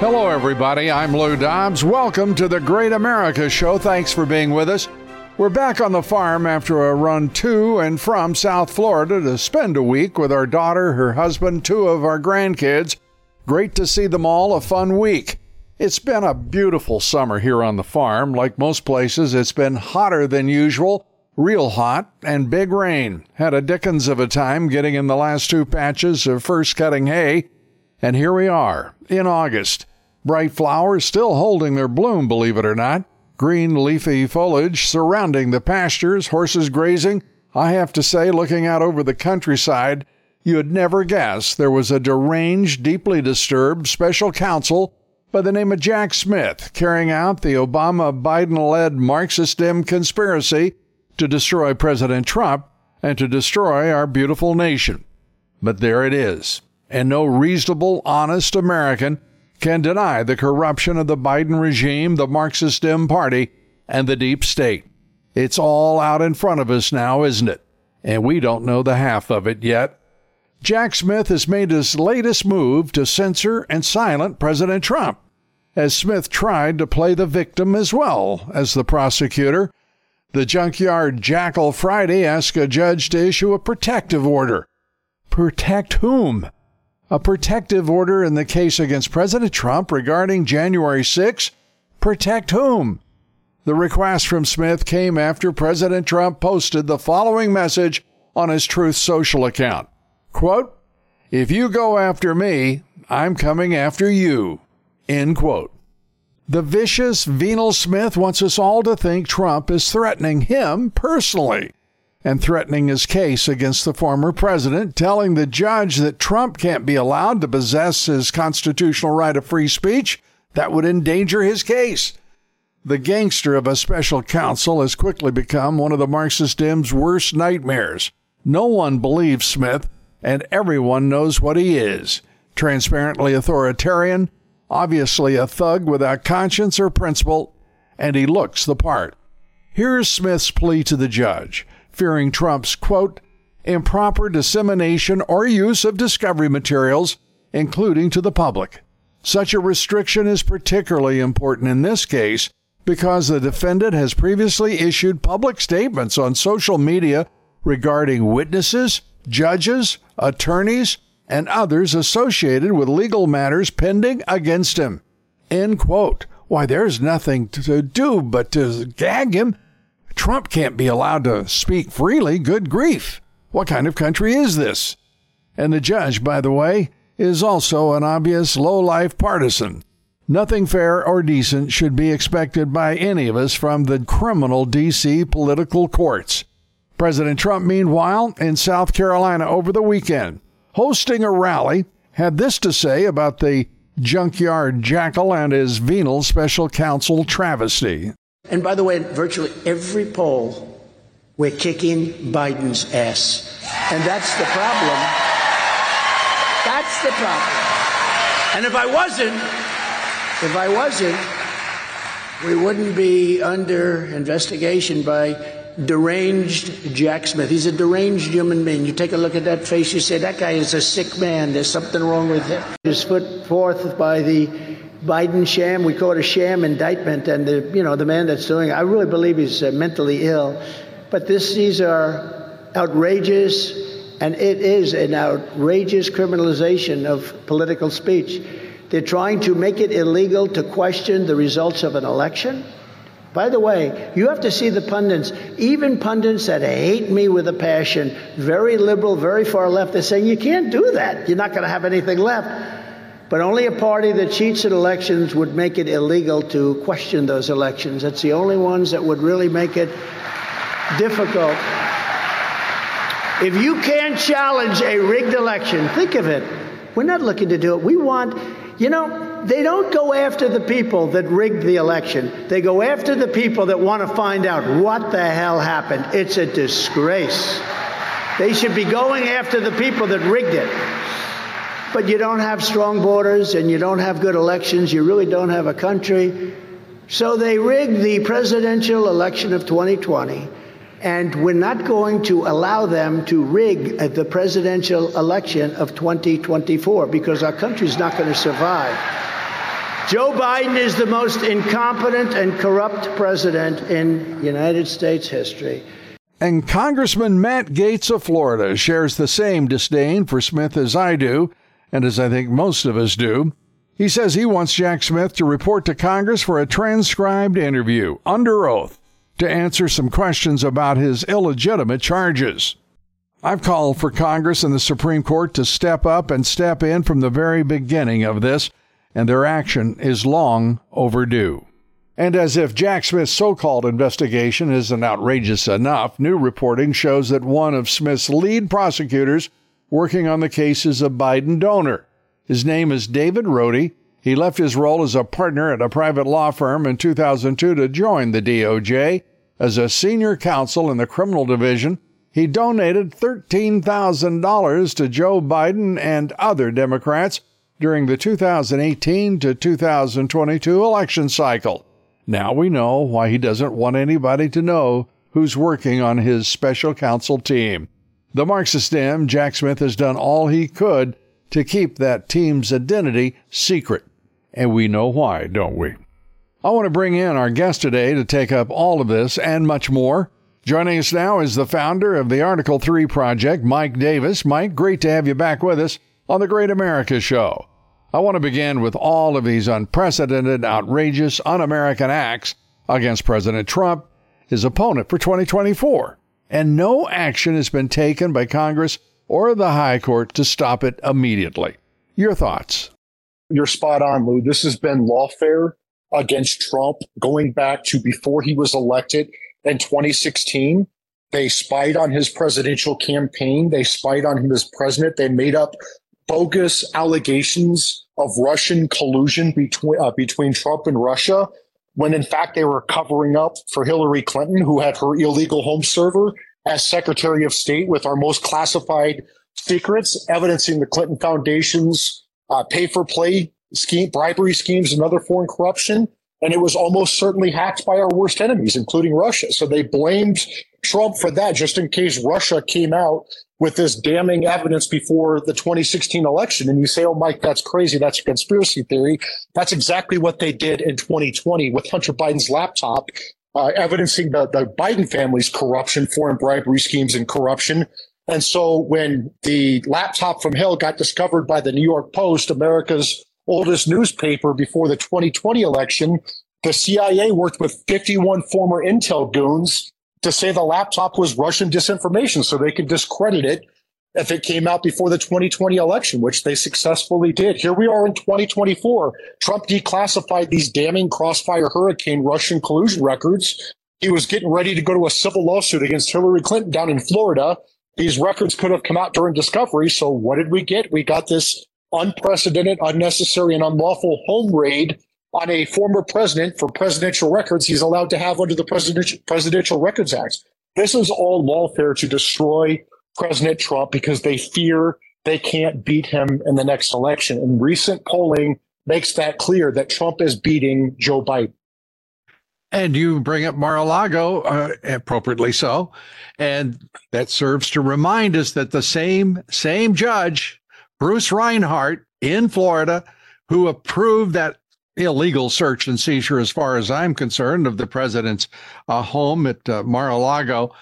Hello, everybody. I'm Lou Dobbs. Welcome to the Great America Show. Thanks for being with us. We're back on the farm after a run to and from South Florida to spend a week with our daughter, her husband, two of our grandkids. Great to see them all. A fun week. It's been a beautiful summer here on the farm. Like most places, it's been hotter than usual, real hot, and big rain. Had a dickens of a time getting in the last two patches of first cutting hay. And here we are, in August. Bright flowers still holding their bloom, believe it or not. Green leafy foliage surrounding the pastures, horses grazing. I have to say, looking out over the countryside, you'd never guess there was a deranged, deeply disturbed special counsel by the name of Jack Smith carrying out the Obama Biden led Marxist Dem conspiracy to destroy President Trump and to destroy our beautiful nation. But there it is and no reasonable, honest American can deny the corruption of the Biden regime, the Marxist Dem Party, and the deep state. It's all out in front of us now, isn't it? And we don't know the half of it yet. Jack Smith has made his latest move to censor and silence President Trump, as Smith tried to play the victim as well as the prosecutor. The junkyard jackal Friday asked a judge to issue a protective order. Protect whom? A protective order in the case against President Trump regarding January 6? Protect whom? The request from Smith came after President Trump posted the following message on his Truth Social account. Quote, If you go after me, I'm coming after you. End quote. The vicious venal Smith wants us all to think Trump is threatening him personally and threatening his case against the former president, telling the judge that Trump can't be allowed to possess his constitutional right of free speech. That would endanger his case. The gangster of a special counsel has quickly become one of the Marxist Dems' worst nightmares. No one believes Smith, and everyone knows what he is transparently authoritarian, obviously a thug without conscience or principle, and he looks the part. Here's Smith's plea to the judge fearing Trump's, quote, improper dissemination or use of discovery materials, including to the public. Such a restriction is particularly important in this case because the defendant has previously issued public statements on social media regarding witnesses, judges, attorneys, and others associated with legal matters pending against him. End quote. Why, there's nothing to do but to gag him Trump can't be allowed to speak freely. Good grief. What kind of country is this? And the judge, by the way, is also an obvious low-life partisan. Nothing fair or decent should be expected by any of us from the criminal D.C. political courts. President Trump, meanwhile, in South Carolina over the weekend, hosting a rally, had this to say about the junkyard jackal and his venal special counsel travesty. And by the way, virtually every poll, we're kicking Biden's ass. And that's the problem. That's the problem. And if I wasn't, if I wasn't, we wouldn't be under investigation by deranged Jack Smith. He's a deranged human being. You take a look at that face, you say, that guy is a sick man. There's something wrong with him. Is put forth by the Biden sham. We call it a sham indictment, and the you know the man that's doing it, I really believe he's uh, mentally ill. But this, these are outrageous, and it is an outrageous criminalization of political speech. They're trying to make it illegal to question the results of an election. By the way, you have to see the pundits, even pundits that hate me with a passion, very liberal, very far left, they're saying you can't do that. You're not going to have anything left. But only a party that cheats at elections would make it illegal to question those elections. That's the only ones that would really make it difficult. If you can't challenge a rigged election, think of it. We're not looking to do it. We want, you know, they don't go after the people that rigged the election. They go after the people that want to find out what the hell happened. It's a disgrace. They should be going after the people that rigged it. But you don't have strong borders and you don't have good elections. You really don't have a country. So they rigged the presidential election of 2020 and we're not going to allow them to rig uh, the presidential election of 2024 because our country's not going to survive. Joe Biden is the most incompetent and corrupt president in United States history. And Congressman Matt Gaetz of Florida shares the same disdain for Smith as I do, and as I think most of us do. He says he wants Jack Smith to report to Congress for a transcribed interview under oath to answer some questions about his illegitimate charges. I've called for Congress and the Supreme Court to step up and step in from the very beginning of this, and their action is long overdue. And as if Jack Smith's so called investigation isn't outrageous enough, new reporting shows that one of Smith's lead prosecutors working on the case is a Biden donor. His name is David Rohde, he left his role as a partner at a private law firm in 2002 to join the DOJ. As a senior counsel in the criminal division, he donated $13,000 to Joe Biden and other Democrats during the 2018 to 2022 election cycle. Now we know why he doesn't want anybody to know who's working on his special counsel team. The Marxist Dem, Jack Smith, has done all he could to keep that team's identity secret. And we know why, don't we? I want to bring in our guest today to take up all of this and much more. Joining us now is the founder of the Article 3 Project, Mike Davis. Mike, great to have you back with us on the Great America Show. I want to begin with all of these unprecedented, outrageous, un American acts against President Trump, his opponent for 2024. And no action has been taken by Congress or the High Court to stop it immediately. Your thoughts? You're spot on, Lou. This has been lawfare against Trump going back to before he was elected in 2016. They spied on his presidential campaign. They spied on him as president. They made up bogus allegations of Russian collusion between uh, between Trump and Russia, when in fact they were covering up for Hillary Clinton, who had her illegal home server as Secretary of State with our most classified secrets, evidencing the Clinton Foundation's uh, pay for play scheme, bribery schemes, and other foreign corruption. And it was almost certainly hacked by our worst enemies, including Russia. So they blamed Trump for that, just in case Russia came out with this damning evidence before the 2016 election. And you say, oh, Mike, that's crazy. That's a conspiracy theory. That's exactly what they did in 2020 with Hunter Biden's laptop, uh, evidencing the, the Biden family's corruption, foreign bribery schemes, and corruption. And so when the laptop from Hill got discovered by the New York Post, America's oldest newspaper before the 2020 election, the CIA worked with 51 former intel goons to say the laptop was Russian disinformation so they could discredit it if it came out before the 2020 election, which they successfully did. Here we are in 2024. Trump declassified these damning crossfire hurricane Russian collusion records. He was getting ready to go to a civil lawsuit against Hillary Clinton down in Florida these records could have come out during discovery. So what did we get? We got this unprecedented, unnecessary, and unlawful home raid on a former president for presidential records he's allowed to have under the Presidential, Presidential Records Act. This is all lawfare to destroy President Trump because they fear they can't beat him in the next election. And recent polling makes that clear that Trump is beating Joe Biden. And you bring up Mar-a-Lago, uh, appropriately so, and that serves to remind us that the same same judge, Bruce Reinhart in Florida, who approved that illegal search and seizure, as far as I'm concerned, of the president's uh, home at uh, Mar-a-Lago,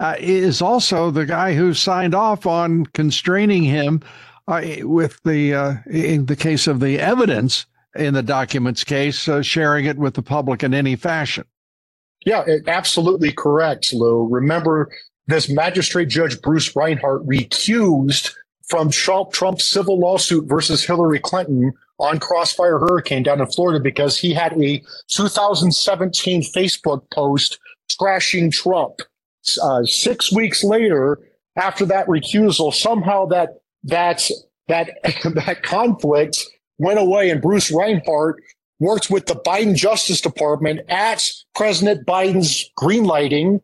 uh, is also the guy who signed off on constraining him uh, with the uh, in the case of the evidence in the documents case, uh, sharing it with the public in any fashion. Yeah, absolutely correct, Lou. Remember, this magistrate judge, Bruce Reinhart, recused from Trump, Trump's civil lawsuit versus Hillary Clinton on Crossfire Hurricane down in Florida because he had a 2017 Facebook post trashing Trump. Uh, six weeks later, after that recusal, somehow that that that that conflict went away, and Bruce Reinhart worked with the Biden Justice Department at President Biden's greenlighting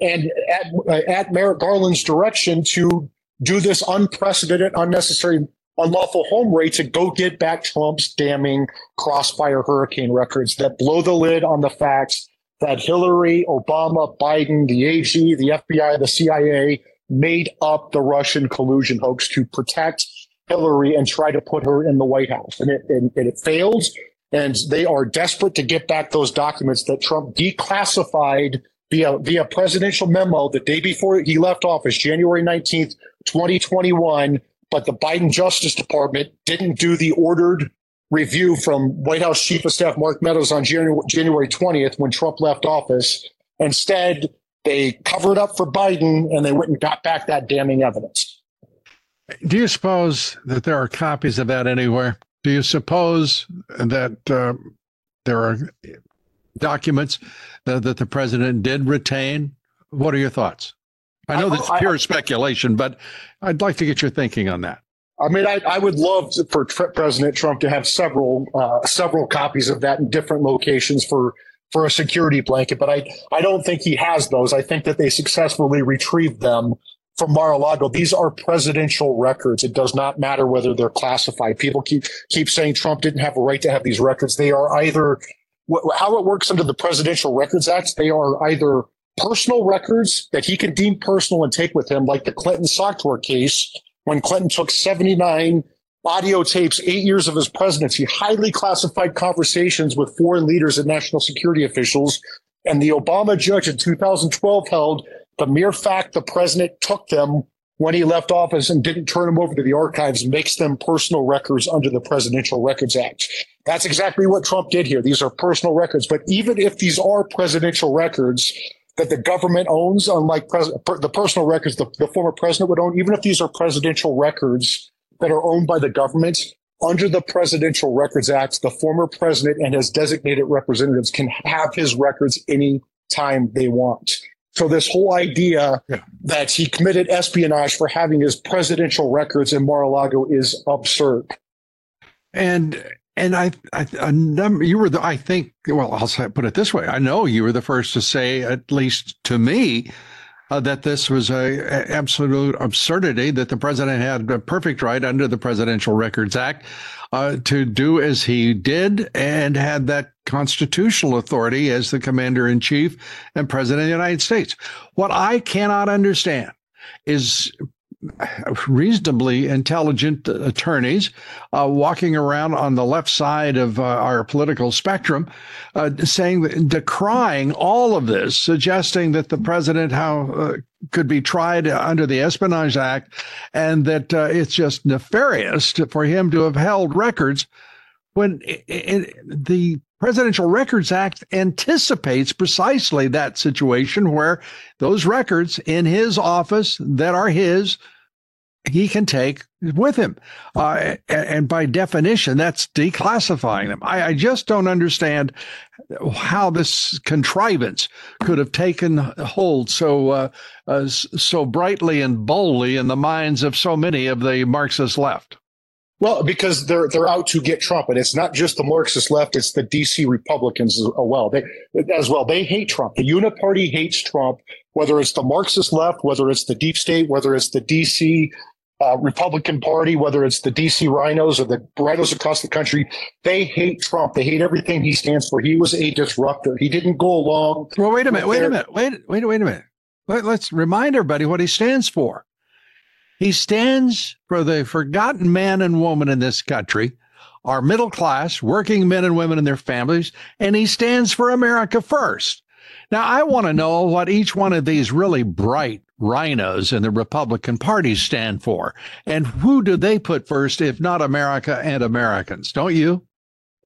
and at, at Merrick Garland's direction to do this unprecedented, unnecessary, unlawful home raid to go get back Trump's damning crossfire hurricane records that blow the lid on the facts that Hillary, Obama, Biden, the AG, the FBI, the CIA made up the Russian collusion hoax to protect Hillary and try to put her in the White House. And it, and, and it failed. And they are desperate to get back those documents that Trump declassified via, via presidential memo the day before he left office, January 19th, 2021. But the Biden Justice Department didn't do the ordered review from White House Chief of Staff Mark Meadows on January, January 20th when Trump left office. Instead, they covered up for Biden and they went and got back that damning evidence. Do you suppose that there are copies of that anywhere? Do you suppose that uh, there are documents that, that, the president did retain? What are your thoughts? I know that's pure I, speculation, but I'd like to get your thinking on that. I mean, I, I would love to, for President Trump to have several uh, several copies of that in different locations for for a security blanket, but I I don't think he has those. I think that they successfully retrieved them from Mar-a-Lago. These are presidential records. It does not matter whether they're classified. People keep keep saying Trump didn't have a right to have these records. They are either how it works under the Presidential Records Act. They are either personal records that he can deem personal and take with him, like the Clinton sock drawer case, when Clinton took 79 audio tapes, eight years of his presidency, highly classified conversations with foreign leaders and national security officials. And the Obama judge in 2012 held the mere fact the president took them when he left office and didn't turn them over to the archives makes them personal records under the Presidential Records Act. That's exactly what Trump did here. These are personal records. But even if these are presidential records that the government owns, unlike pres- the personal records the, the former president would own, even if these are presidential records that are owned by the government, under the Presidential Records Act, the former president and his designated representatives can have his records any time they want. So this whole idea yeah. that he committed espionage for having his presidential records in Mar-a-Lago is absurd. And and I, I a number you were the I think well I'll say, put it this way I know you were the first to say at least to me uh, that this was a, a, absolute absurdity that the president had a perfect right under the Presidential Records Act uh, to do as he did and had that constitutional authority as the commander in chief and president of the United States. What I cannot understand is reasonably intelligent attorneys uh, walking around on the left side of uh, our political spectrum uh, saying decrying all of this suggesting that the president how uh, could be tried under the espionage act and that uh, it's just nefarious to, for him to have held records when it, it, the Presidential Records Act anticipates precisely that situation where those records in his office that are his he can take with him. Uh, and by definition, that's declassifying them. I, I, just don't understand how this contrivance could have taken hold so uh, uh, so brightly and boldly in the minds of so many of the Marxist left. Well, because they're they're out to get Trump, and it's not just the Marxist left; it's the DC Republicans as well. They as well they hate Trump. The Uniparty hates Trump. Whether it's the Marxist left, whether it's the deep state, whether it's the DC uh, Republican Party, whether it's the DC RINOs or the RINOs across the country, they hate Trump. They hate everything he stands for. He was a disruptor. He didn't go along. Well, wait a minute. Wait their- a minute. Wait. Wait. Wait a minute. Let, let's remind everybody what he stands for. He stands for the forgotten man and woman in this country, our middle class, working men and women and their families, and he stands for America first. Now, I want to know what each one of these really bright RINOs in the Republican Party stand for, and who do they put first, if not America and Americans? Don't you?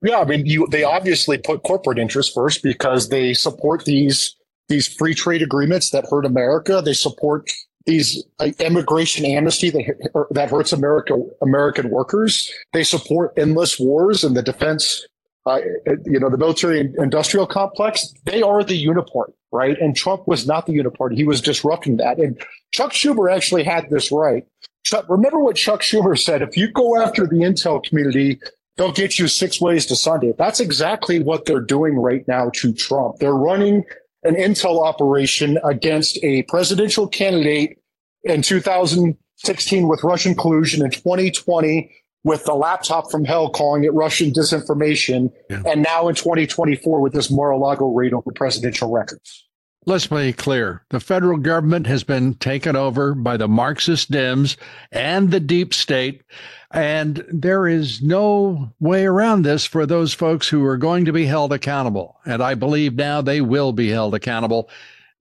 Yeah, I mean, you, they obviously put corporate interests first because they support these these free trade agreements that hurt America. They support these uh, immigration amnesty that that hurts America American workers. They support endless wars and the defense, uh, you know, the military industrial complex. They are the uniparty, right? And Trump was not the uniparty. He was disrupting that. And Chuck Schumer actually had this right. Chuck, remember what Chuck Schumer said? If you go after the intel community, they'll get you six ways to Sunday. That's exactly what they're doing right now to Trump. They're running an intel operation against a presidential candidate in 2016 with Russian collusion in 2020 with the laptop from hell calling it Russian disinformation, yeah. and now in 2024 with this Mar-a-Lago raid over presidential records. Let's be clear. The federal government has been taken over by the Marxist Dems and the deep state. And there is no way around this for those folks who are going to be held accountable. And I believe now they will be held accountable.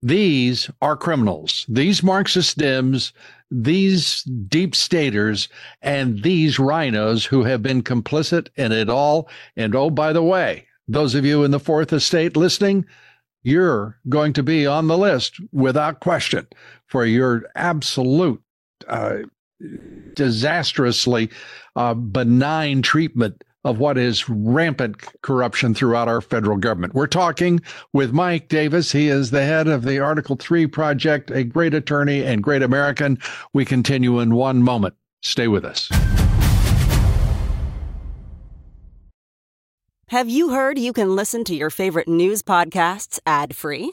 These are criminals. These Marxist Dems, these deep staters, and these RINOs who have been complicit in it all. And oh, by the way, those of you in the fourth estate listening, you're going to be on the list without question for your absolute uh, disastrously uh, benign treatment of what is rampant corruption throughout our federal government. We're talking with Mike Davis. He is the head of the Article 3 Project, a great attorney and great American. We continue in one moment. Stay with us. Have you heard you can listen to your favorite news podcasts ad free?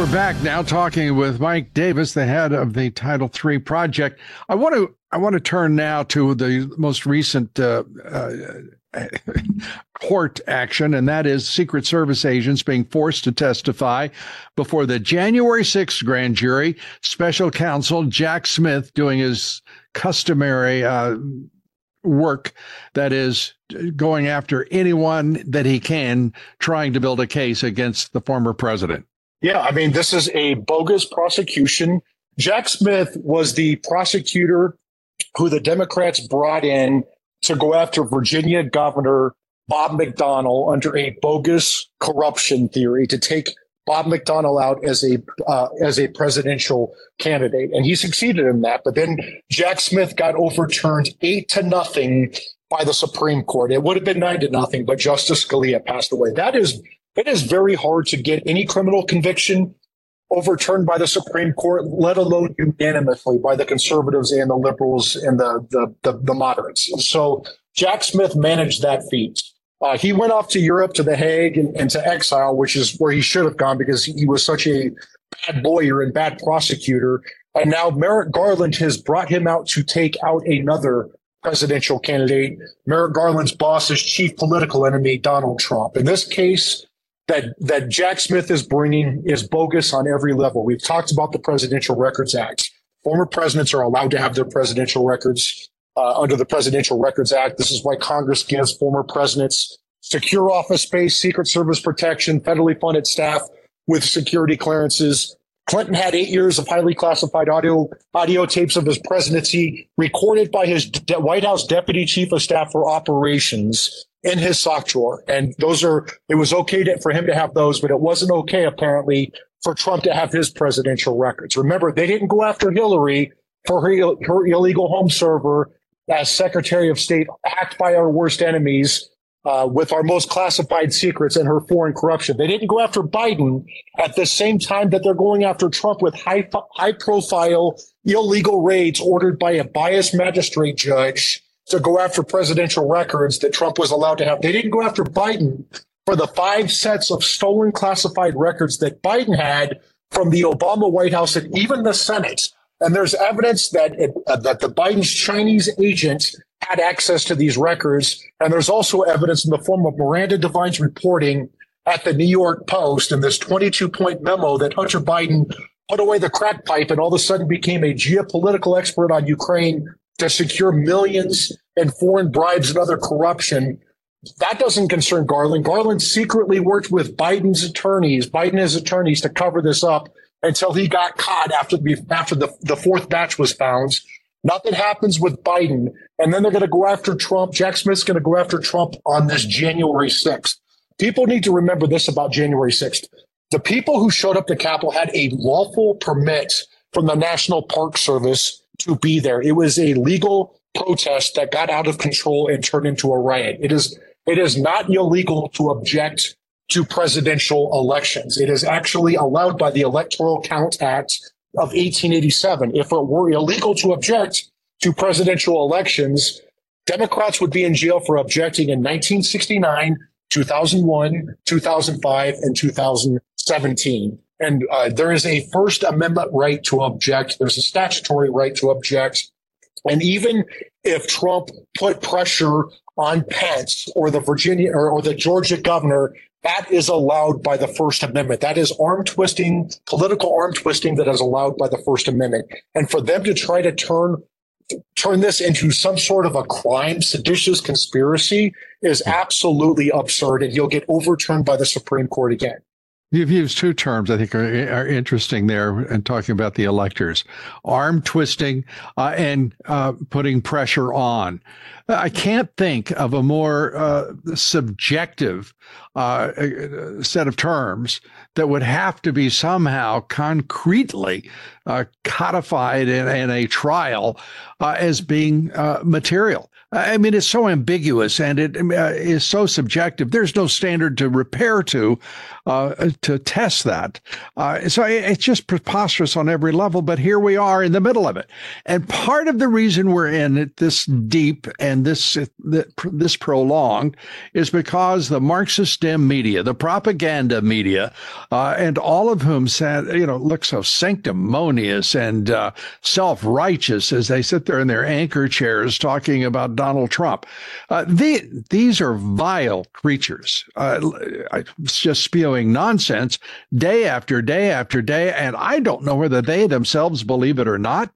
We're back now talking with Mike Davis, the head of the Title III project. I want to I want to turn now to the most recent uh, uh, court action, and that is Secret Service agents being forced to testify before the January 6th grand jury. Special counsel Jack Smith doing his customary uh, work that is going after anyone that he can trying to build a case against the former president. Yeah, I mean, this is a bogus prosecution. Jack Smith was the prosecutor who the Democrats brought in to go after Virginia Governor Bob McDonnell under a bogus corruption theory to take Bob McDonnell out as a uh, as a presidential candidate, and he succeeded in that. But then Jack Smith got overturned eight to nothing by the Supreme Court. It would have been nine to nothing, but Justice Scalia passed away. That is it is very hard to get any criminal conviction overturned by the Supreme Court, let alone unanimously by the conservatives and the liberals and the the, the, the moderates. So Jack Smith managed that feat. Uh, he went off to Europe, to The Hague, and, and, to exile, which is where he should have gone because he was such a bad lawyer and bad prosecutor. And now Merrick Garland has brought him out to take out another presidential candidate. Merrick Garland's boss is chief political enemy, Donald Trump. In this case, that that Jack Smith is bringing is bogus on every level. We've talked about the Presidential Records Act. Former presidents are allowed to have their presidential records uh, under the Presidential Records Act. This is why Congress gives former presidents secure office space, Secret Service protection, federally funded staff with security clearances. Clinton had eight years of highly classified audio audio tapes of his presidency recorded by his de- White House deputy chief of staff for operations in his sock drawer. And those are, it was okay to, for him to have those, but it wasn't okay apparently for Trump to have his presidential records. Remember, they didn't go after Hillary for her, her illegal home server as Secretary of State, hacked by our worst enemies. Uh, with our most classified secrets and her foreign corruption. They didn't go after Biden at the same time that they're going after Trump with high, high profile illegal raids ordered by a biased magistrate judge to go after presidential records that Trump was allowed to have. They didn't go after Biden for the five sets of stolen classified records that Biden had from the Obama White House and even the Senate. And there's evidence that it, uh, that the Biden's Chinese agent had access to these records. And there's also evidence in the form of Miranda Devine's reporting at the New York Post in this 22 point memo that Hunter Biden put away the crack pipe and all of a sudden became a geopolitical expert on Ukraine to secure millions in foreign bribes and other corruption. That doesn't concern Garland. Garland secretly worked with Biden's attorneys, Biden's attorneys to cover this up until he got caught after the, after the, the fourth batch was found. Nothing happens with Biden. And then they're going to go after Trump. Jack Smith's going to go after Trump on this January 6th. People need to remember this about January 6th. The people who showed up to Capitol had a lawful permit from the National Park Service to be there. It was a legal protest that got out of control and turned into a riot. It is it is not illegal to object to presidential elections. It is actually allowed by the Electoral Count Act of 1887. If it were illegal to object to presidential elections, Democrats would be in jail for objecting in 1969, 2001, 2005, and 2017. And uh, there is a First Amendment right to object. There's a statutory right to object. And even if Trump put pressure on Pence or the Virginia or, or the Georgia governor that is allowed by the First Amendment. That is arm twisting, political arm twisting that is allowed by the First Amendment. And for them to try to turn turn this into some sort of a crime, seditious conspiracy is absolutely absurd, and you'll get overturned by the Supreme Court again. You've used two terms I think are, are interesting there and talking about the electors arm twisting uh, and uh, putting pressure on. I can't think of a more uh, subjective uh, set of terms that would have to be somehow concretely uh, codified in, in, a trial uh, as being material. I mean, it's so ambiguous and it uh, is so subjective. There's no standard to repair to uh, to test that. Uh, so it's just preposterous on every level. But here we are in the middle of it, and part of the reason we're in it this deep and this this prolonged is because the Marxist Dem media, the propaganda media, uh, and all of whom said, you know, look so sanctimonious and uh, self righteous as they sit there in their anchor chairs talking about Donald Trump. Uh, the, these are vile creatures. Uh, just spewing nonsense day after day after day. And I don't know whether they themselves believe it or not.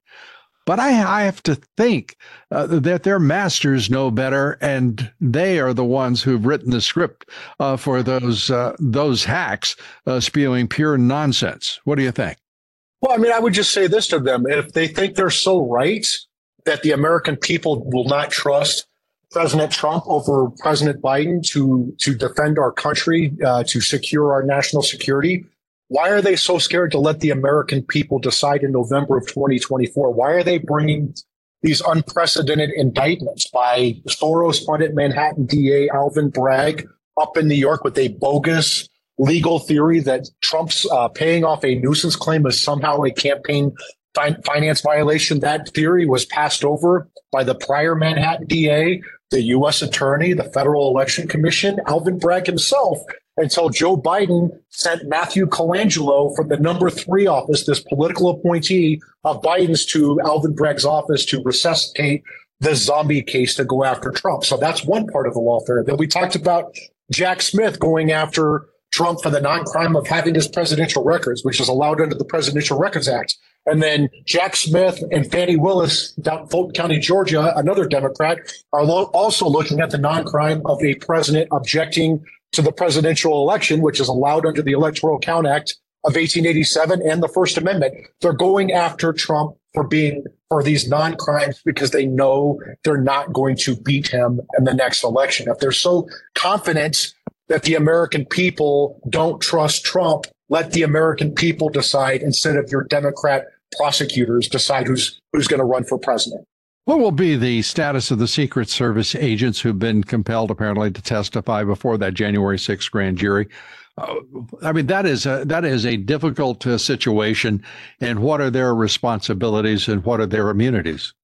But I, I have to think uh, that their masters know better, and they are the ones who've written the script uh, for those uh, those hacks uh, spewing pure nonsense. What do you think? Well, I mean, I would just say this to them: if they think they're so right, that the American people will not trust President Trump over President Biden to to defend our country, uh, to secure our national security. Why are they so scared to let the American people decide in November of 2024? Why are they bringing these unprecedented indictments by Soros funded Manhattan DA Alvin Bragg up in New York with a bogus legal theory that Trump's uh, paying off a nuisance claim is somehow a campaign finance violation. That theory was passed over by the prior Manhattan DA, the U.S. Attorney, the Federal Election Commission, Alvin Bragg himself, until Joe Biden sent Matthew Colangelo from the number three office, this political appointee of Biden's, to Alvin Bragg's office to resuscitate the zombie case to go after Trump. So that's one part of the lawfare. Then we talked about Jack Smith going after Trump for the non-crime of having his presidential records, which is allowed under the Presidential Records Act. And then Jack Smith and Fani Willis down Fulton County, Georgia, another Democrat, are lo- also looking at the non-crime of a president objecting to the presidential election, which is allowed under the Electoral Count Act of 1887 and the First Amendment. They're going after Trump for being for these non-crimes because they know they're not going to beat him in the next election. If they're so confident that the American people don't trust Trump. Let the American people decide instead of your Democrat prosecutors decide who's who's going to run for president. What will be the status of the Secret Service agents who've been compelled apparently to testify before that January 6th grand jury? Uh, I mean that is a that is a difficult uh, situation. And what are their responsibilities and what are their immunities?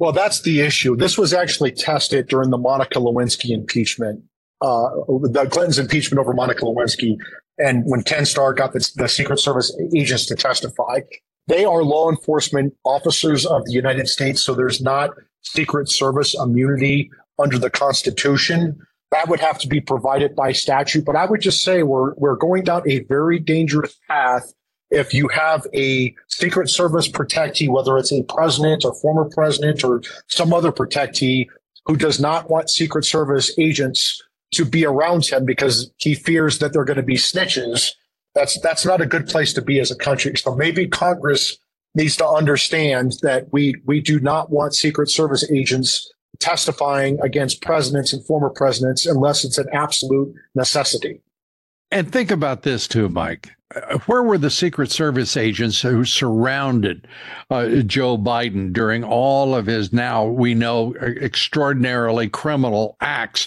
Well, that's the issue. This was actually tested during the Monica Lewinsky impeachment uh, the Clinton's impeachment over Monica Lewinsky, and when Ken Starr got the, the Secret Service agents to testify, They are law enforcement officers of the United States, so there's not Secret Service immunity under the Constitution. That would have to be provided by statute. But I would just say we're we're going down a very dangerous path if you have a Secret Service protectee, whether it's a president or former president or some other protectee who does not want Secret Service agents to be around him because he fears that they're going to be snitches. That's that's not a good place to be as a country. So maybe Congress needs to understand that we we do not want Secret Service agents testifying against presidents and former presidents unless it's an absolute necessity. And think about this too, Mike. Where were the Secret Service agents who surrounded uh, Joe Biden during all of his now we know extraordinarily criminal acts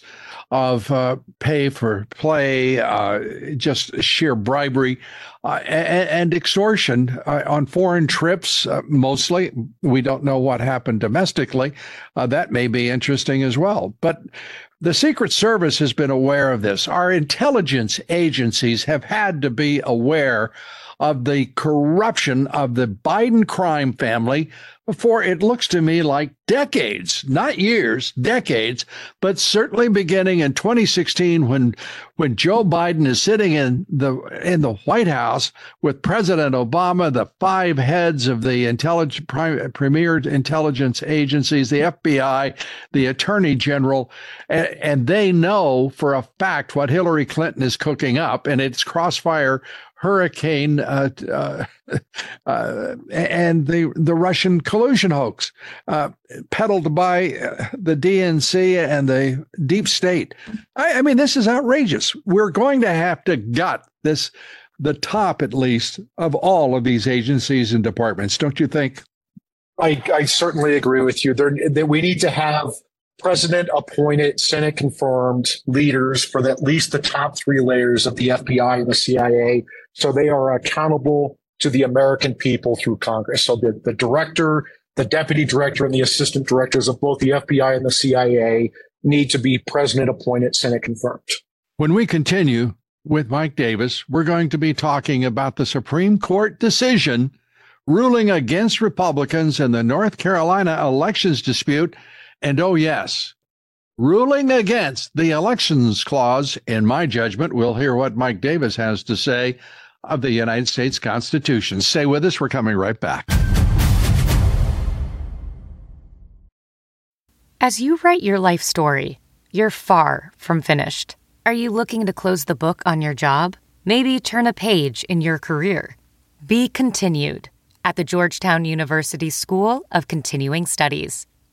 of uh, pay for play, uh, just sheer bribery uh, and, and, extortion uh, on foreign trips, uh, mostly. We don't know what happened domestically. Uh, that may be interesting as well. But the Secret Service has been aware of this. Our intelligence agencies have had to be aware of the corruption of the Biden crime family for it looks to me like decades, not years, decades, but certainly beginning in 2016 when when Joe Biden is sitting in the in the White House with President Obama, the five heads of the intelligence premier intelligence agencies, the FBI, the Attorney General, and, and they know for a fact what Hillary Clinton is cooking up, and it's crossfire hurricane uh, uh, uh, and the the Russian collusion hoax uh, peddled by uh, the DNC and the deep state. I, I, mean, this is outrageous. We're going to have to gut this the top at least of all of these agencies and departments, don't you think? I, I certainly agree with you. There, that we need to have president appointed, Senate confirmed leaders for at least the top three layers of the FBI and the CIA so they are accountable to the American people through Congress. So the, the director, the deputy director, and the assistant directors of both the FBI and the CIA need to be president appointed, Senate confirmed. When we continue with Mike Davis, we're going to be talking about the Supreme Court decision ruling against Republicans in the North Carolina elections dispute. And oh, yes, ruling against the elections clause, in my judgment. We'll hear what Mike Davis has to say of the United States Constitution. Stay with us. We're coming right back. As you write your life story, you're far from finished. Are you looking to close the book on your job? Maybe turn a page in your career? Be continued at the Georgetown University School of Continuing Studies.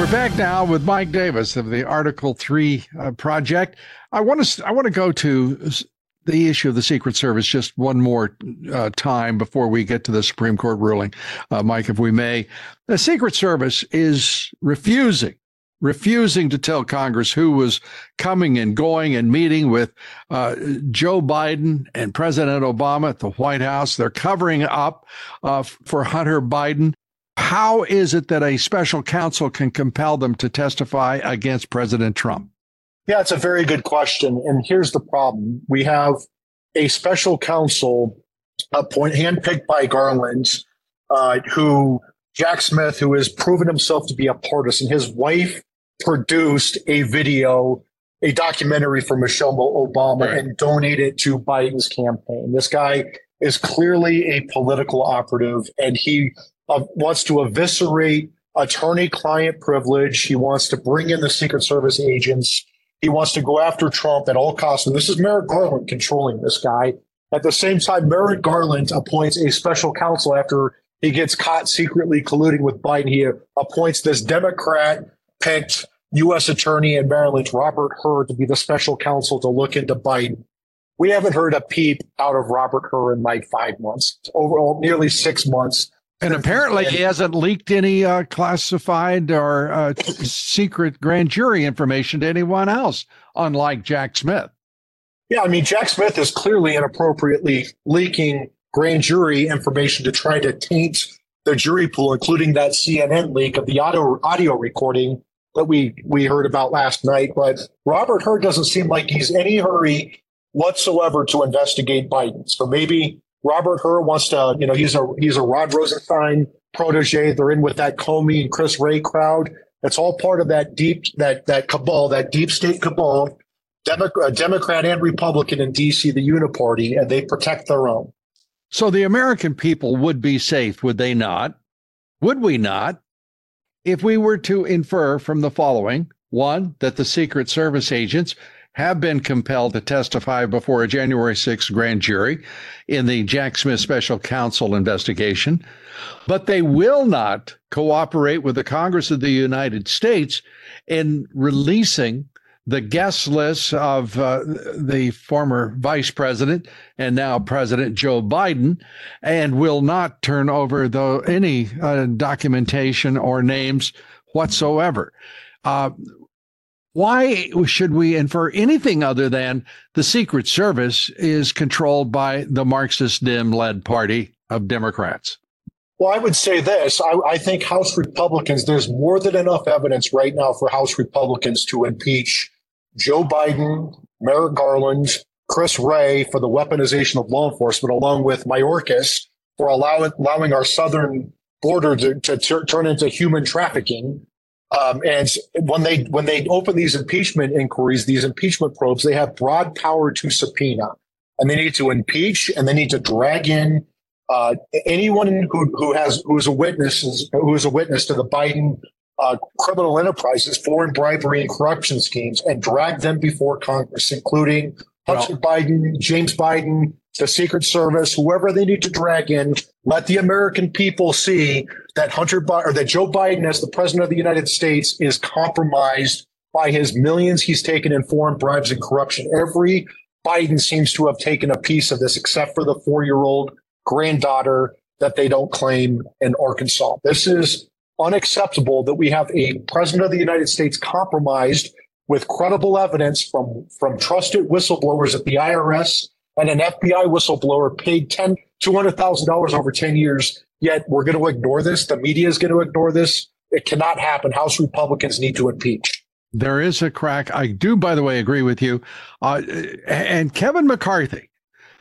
We're back now with Mike Davis of the Article 3 uh, project. I want to I want to go to the issue of the Secret Service just one more uh, time before we get to the Supreme Court ruling, uh, Mike, if we may. The Secret Service is refusing, refusing to tell Congress who was coming and going and meeting with uh, Joe Biden and President Obama at the White House. They're covering up uh, for Hunter Biden. How is it that a special counsel can compel them to testify against President Trump? Yeah, it's a very good question. And here's the problem. We have a special counsel appoint handpicked by Garland, uh, who Jack Smith, who has proven himself to be a partisan. His wife produced a video, a documentary for Michelle Obama right. and donated to Biden's campaign. This guy is clearly a political operative and he uh, wants to eviscerate attorney client privilege. He wants to bring in the Secret Service agents. He wants to go after Trump at all costs. And this is Merrick Garland controlling this guy. At the same time, Merrick Garland appoints a special counsel after he gets caught secretly colluding with Biden. He appoints this Democrat picked U.S. attorney in Maryland, Robert Hur, to be the special counsel to look into Biden. We haven't heard a peep out of Robert Hur in like five months, overall nearly six months. And apparently, he hasn't leaked any uh, classified or uh, secret grand jury information to anyone else, unlike Jack Smith. Yeah, I mean, Jack Smith is clearly inappropriately leaking grand jury information to try to taint the jury pool, including that CNN leak of the audio audio recording that we we heard about last night. But Robert Hur doesn't seem like he's any hurry whatsoever to investigate Biden. So maybe Robert Hur wants to, you know, he's a he's a Rod Rosenstein protege. They're in with that Comey and Chris Wray crowd. It's all part of that deep that that cabal, that deep state cabal, Democrat, uh, Democrat and Republican in D.C., the Uniparty, and they protect their own. So the American people would be safe, would they not? Would we not? If we were to infer from the following one, that the Secret Service agents have been compelled to testify before a January 6th grand jury in the Jack Smith special counsel investigation, but they will not cooperate with the Congress of the United States in releasing the guest list of uh, the former vice president and now President Joe Biden, and will not turn over the, any uh, documentation or names whatsoever. Uh, why should we infer anything other than the Secret Service is controlled by the Marxist Dim led party of Democrats? Well, I would say this. I, I, think House Republicans, there's more than enough evidence right now for House Republicans to impeach Joe Biden, Merrick Garland, Chris Wray for the weaponization of law enforcement, along with Mayorkas for allowing, allowing our southern border to, to turn into human trafficking. Um, and when they when they open these impeachment inquiries, these impeachment probes, they have broad power to subpoena, and they need to impeach and they need to drag in uh, anyone who who has who is a witness who is a witness to the Biden uh, criminal enterprises, foreign bribery and corruption schemes, and drag them before Congress, including Hunter Biden, James Biden, the Secret Service, whoever they need to drag in, let the American people see that Hunter Bi- or that Joe Biden, as the president of the United States, is compromised by his millions he's taken in foreign bribes and corruption. Every Biden seems to have taken a piece of this, except for the four-year-old granddaughter that they don't claim in Arkansas. This is unacceptable that we have a president of the United States compromised with credible evidence from, from trusted whistleblowers at the IRS and an FBI whistleblower paid ten, $200,000 over 10 years. Yet we're going to ignore this. The media is going to ignore this. It cannot happen. House Republicans need to impeach. There is a crack. I do, by the way, agree with you. Uh, and Kevin McCarthy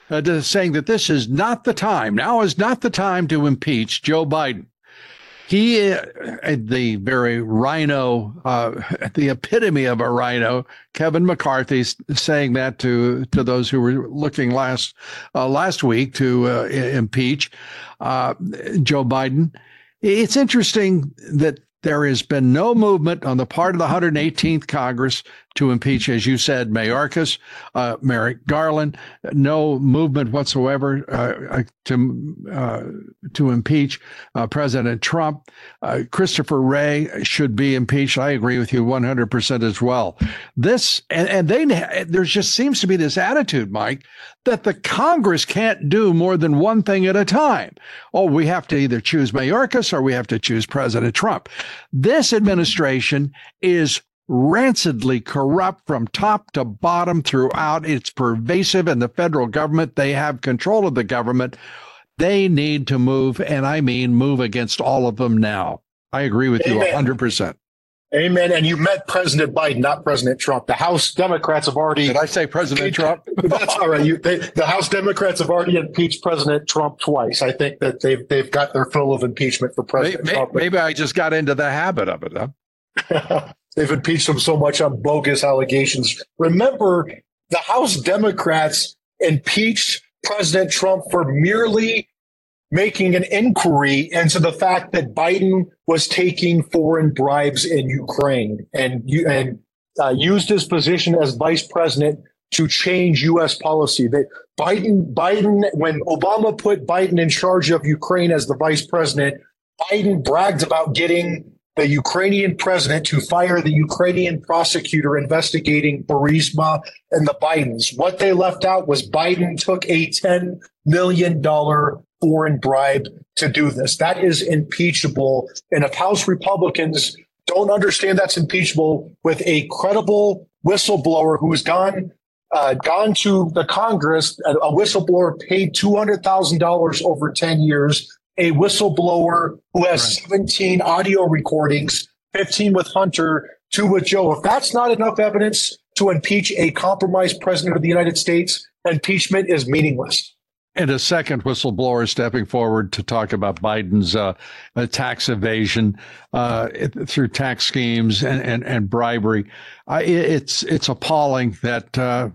uh, saying that this is not the time. Now is not the time to impeach Joe Biden. He, uh, the very RINO uh, the epitome of a RINO Kevin McCarthy, saying that to to those who were looking last uh, last week to uh, impeach uh, Joe Biden. It's interesting that there has been no movement on the part of the 118th Congress to impeach, as you said, Mayorkas, uh, Merrick Garland. No movement whatsoever uh, uh to uh, to impeach uh, President Trump. Christopher Wray should be impeached. I agree with you 100% as well. This and, and they there just seems to be this attitude, Mike, that the Congress can't do more than one thing at a time. Oh, we have to either choose Mayorkas or we have to choose President Trump. This administration is rancidly corrupt from top to bottom throughout. It's pervasive in the federal government. They have control of the government. They need to move, and I mean move against all of them now. I agree with Amen. you 100%. Amen. And you met President Biden, not President Trump. The House Democrats have already. Did I say President Trump? That's all right. You, they, the House Democrats have already impeached President Trump twice. I think that they've they've got their fill of impeachment for President maybe, Trump. Maybe I just got into the habit of it. Huh? they've impeached him so much on bogus allegations. Remember, the House Democrats impeached President Trump for merely making an inquiry into the fact that Biden was taking foreign bribes in Ukraine and and uh, used his position as vice president to change U.S. policy. That Biden, Biden, when Obama put Biden in charge of Ukraine as the vice president, Biden bragged about getting the Ukrainian president to fire the Ukrainian prosecutor investigating Burisma and the Bidens. What they left out was Biden took a $10 million foreign bribe to do this. That is impeachable. And if House Republicans don't understand that's impeachable with a credible whistleblower who has gone uh, gone to the Congress, a, whistleblower paid $200,000 over 10 years, a whistleblower who has right. 17 audio recordings, 15 with Hunter, two with Joe. If that's not enough evidence to impeach a compromised president of the United States, impeachment is meaningless. And a second whistleblower stepping forward to talk about Biden's uh, tax evasion uh, through tax schemes and, and, and bribery. Uh, it's it's appalling that uh,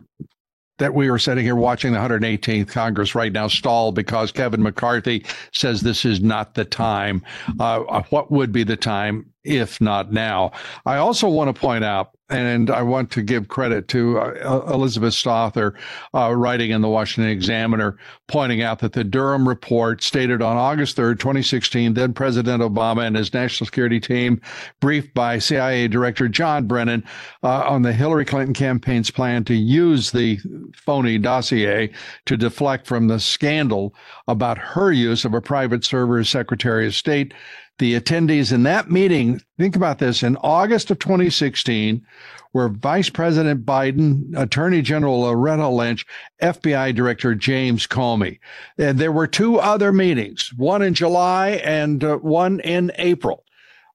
that we are sitting here watching the 118th Congress right now stall because Kevin McCarthy says this is not the time. Uh, what would be the time if not now? I also want to point out and I want to give credit to uh, Elizabeth Stauffer, uh, writing in the Washington Examiner, pointing out that the Durham report stated on August 3rd, 2016, then President Obama and his national security team, briefed by CIA Director John Brennan uh, on the Hillary Clinton campaign's plan to use the phony dossier to deflect from the scandal about her use of a private server as Secretary of State the attendees in that meeting, think about this, in August of 2016, were Vice President Biden, Attorney General Loretta Lynch, FBI Director James Comey. And there were two other meetings, one in July and uh, one in April,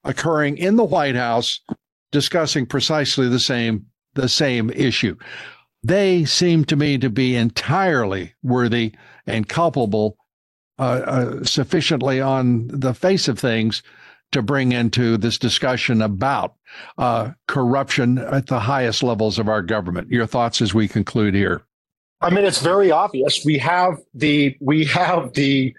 occurring in the White House discussing precisely the same the same issue. They seem to me to be entirely worthy and culpable uh, uh, sufficiently on the face of things to bring into this discussion about uh, corruption at the highest levels of our government. Your thoughts as we conclude here. I mean, it's very obvious. We have the we have the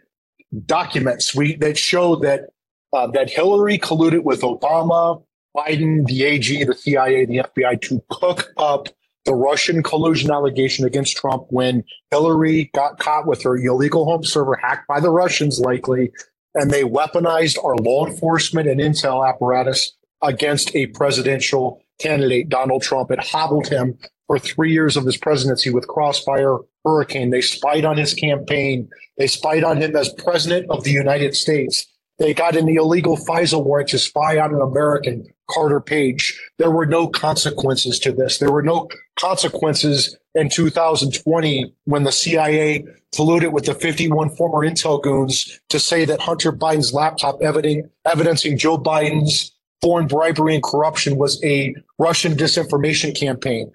documents we that show that uh, that Hillary colluded with Obama, Biden, the AG, the CIA, the FBI to cook up the Russian collusion allegation against Trump when Hillary got caught with her illegal home server hacked by the Russians, likely, and they weaponized our law enforcement and intel apparatus against a presidential candidate, Donald Trump. It hobbled him for three years of his presidency with Crossfire Hurricane. They spied on his campaign. They spied on him as president of the United States. They got an illegal FISA warrant to spy on an American, Carter Page. There were no consequences to this. There were no consequences in 2020 when the CIA colluded with the 51 former intel goons to say that Hunter Biden's laptop evidencing Joe Biden's foreign bribery and corruption was a Russian disinformation campaign.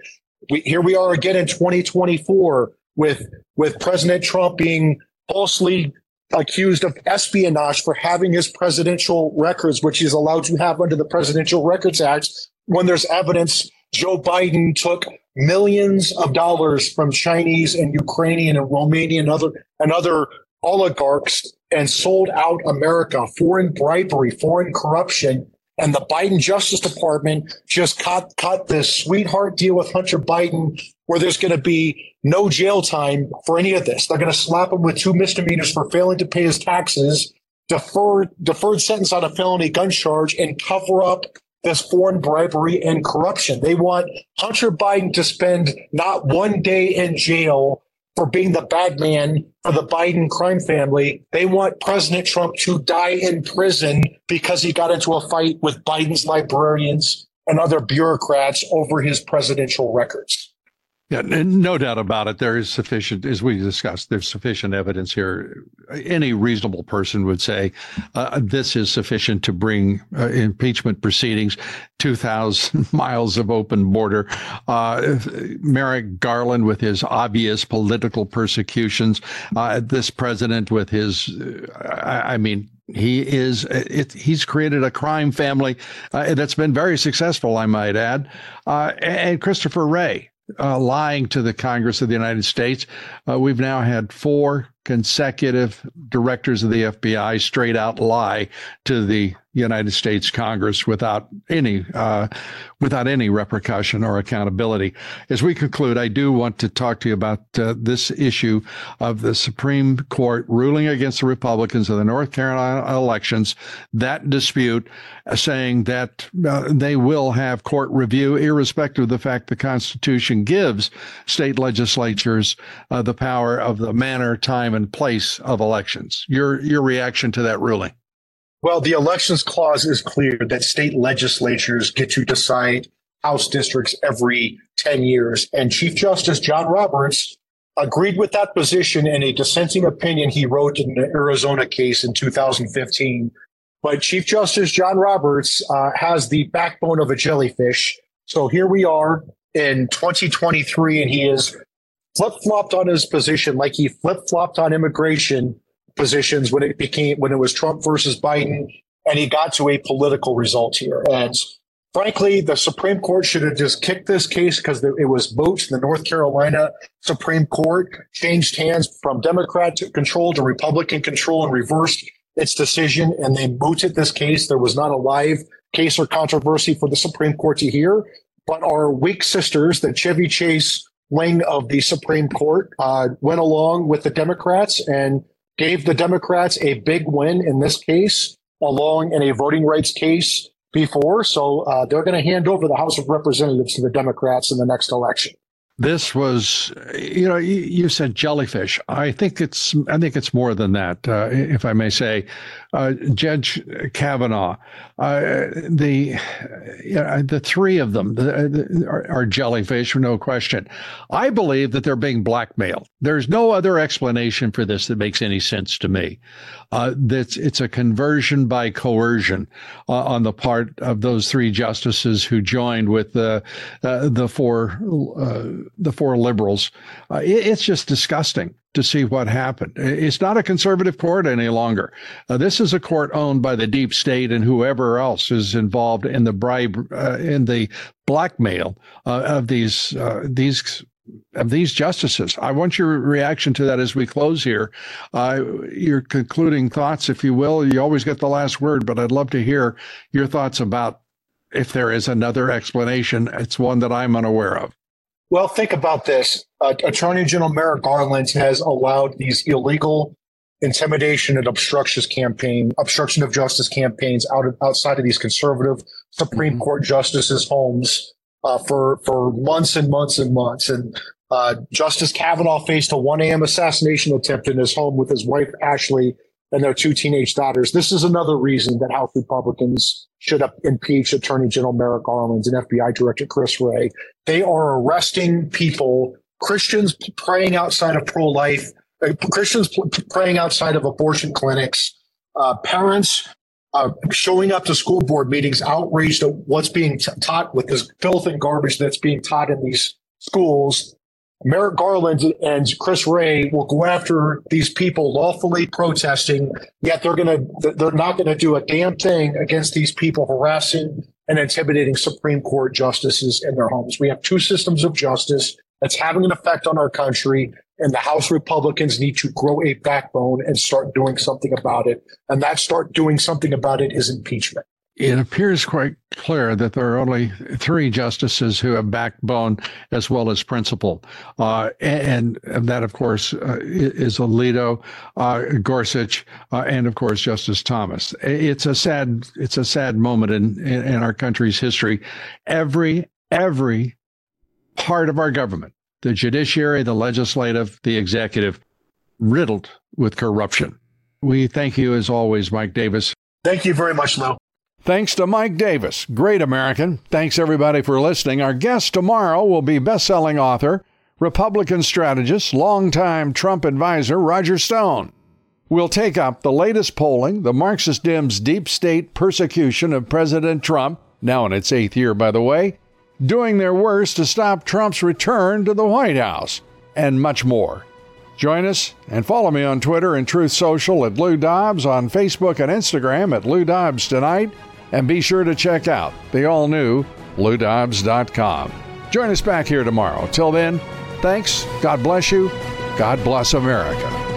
We, here we are again in 2024 with with President Trump being falsely accused of espionage for having his presidential records, which he's allowed to have under the Presidential Records Act, when there's evidence Joe Biden took millions of dollars from Chinese and Ukrainian and Romanian and other and other oligarchs and sold out America, foreign bribery, foreign corruption. And the Biden Justice Department just cut cut this sweetheart deal with Hunter Biden where there's going to be no jail time for any of this. They're going to slap him with two misdemeanors for failing to pay his taxes, deferred deferred sentence on a felony gun charge, and cover up this foreign bribery and corruption. They want Hunter Biden to spend not one day in jail for being the bad man for the Biden crime family. They want President Trump to die in prison because he got into a fight with Biden's librarians and other bureaucrats over his presidential records. Yeah, no doubt about it. There is sufficient, as we discussed, there's sufficient evidence here. Any reasonable person would say uh, this is sufficient to bring uh, impeachment proceedings. 2,000 miles of open border. Uh, Merrick Garland with his obvious political persecutions. Uh, this president with his, I, I mean, he is it, he's created a crime family uh, that's been very successful i might add uh, and christopher wray uh, lying to the Congress of the United States. Uh, we've now had four consecutive directors of the FBI straight out lie to the United States Congress without any uh, without any repercussion or accountability. As we conclude, I do want to talk to you about uh, this issue of the Supreme Court ruling against the Republicans of the North Carolina elections. That dispute, uh, saying that uh, they will have court review, irrespective of the fact the Constitution gives state legislatures uh, the power of the manner, time, and place of elections. Your your reaction to that ruling? Well, the elections clause is clear that state legislatures get to decide House districts every 10 years. And Chief Justice John Roberts agreed with that position in a dissenting opinion he wrote in the Arizona case in 2015. But Chief Justice John Roberts uh, has the backbone of a jellyfish. So here we are in 2023, and he is flip flopped on his position like he flip flopped on immigration positions when it became when it was Trump versus Biden, and he got to a political result here. And frankly, the Supreme Court should have just kicked this case because it was moot. The North Carolina Supreme Court changed hands from Democrat control to Republican control and reversed its decision, and they mooted this case. There was not a live case or controversy for the Supreme Court to hear. But our weak sisters, the Chevy Chase wing of the Supreme Court, uh, went along with the Democrats and gave the Democrats a big win in this case, along in a voting rights case before. So uh, they're going to hand over the House of Representatives to the Democrats in the next election. This was, you know, you said jellyfish. I think it's, I think it's more than that, uh, if I may say. Uh, Judge Kavanaugh, uh, the, the three of them the, the, are, are, jellyfish, no question. I believe that they're being blackmailed. There's no other explanation for this that makes any sense to me. Uh, that's it's a conversion by coercion uh, on the part of those three justices who joined with the uh, the four the four liberals. It, it's just disgusting to see what happened. It's not a conservative court any longer. Uh, this is a court owned by the deep state and whoever else is involved in the bribe, uh, in the blackmail uh, of these uh, these of these justices. I want your reaction to that as we close here. Uh, your concluding thoughts, if you will. You always get the last word, but I'd love to hear your thoughts about if there is another explanation. It's one that I'm unaware of. Well, think about this. Uh, Attorney General Merrick Garland has allowed these illegal intimidation and obstruction campaign, obstruction of justice campaigns out of, outside of these conservative Supreme mm-hmm. Court justices' homes uh, for for months and months and months. And uh, Justice Kavanaugh faced a 1 a.m. assassination attempt in his home with his wife Ashley and their two teenage daughters. This is another reason that House Republicans should impeach Attorney General Merrick Garland and FBI Director Chris Wray. They are arresting people, Christians praying outside of pro life, uh, Christians praying outside of abortion clinics, uh, parents uh, showing up to school board meetings outraged at what's being t- taught with this filth and garbage that's being taught in these schools Merrick Garland and Chris Wray will go after these people lawfully protesting, yet they're going to, they're not going to do a damn thing against these people harassing and intimidating Supreme Court justices in their homes. We have two systems of justice that's having an effect on our country, and the House Republicans need to grow a backbone and start doing something about it. And that start doing something about it is impeachment it appears quite clear that there are only three justices who have backbone as well as principle. Uh, and, and, that, of course, uh, is Alito, uh, Gorsuch, uh, and of course Justice Thomas. It's a sad, it's a sad moment in, in, in our country's history. Every every part of our government, the judiciary, the legislative, the executive, riddled with corruption. We thank you as always, Mike Davis. Thank you very much, Lou. Thanks to Mike Davis, great American. Thanks everybody for listening. Our guest tomorrow will be best-selling author, Republican strategist, longtime Trump advisor Roger Stone. We'll take up the latest polling, the Marxist Dems' deep state persecution of President Trump, now in its eighth year, by the way, doing their worst to stop Trump's return to the White House, and much more. Join us and follow me on Twitter and Truth Social at Lou Dobbs, on Facebook and Instagram at Lou Dobbs Tonight, and be sure to check out the all new LouDobbs.com. Join us back here tomorrow. Till then, thanks, God bless you, God bless America.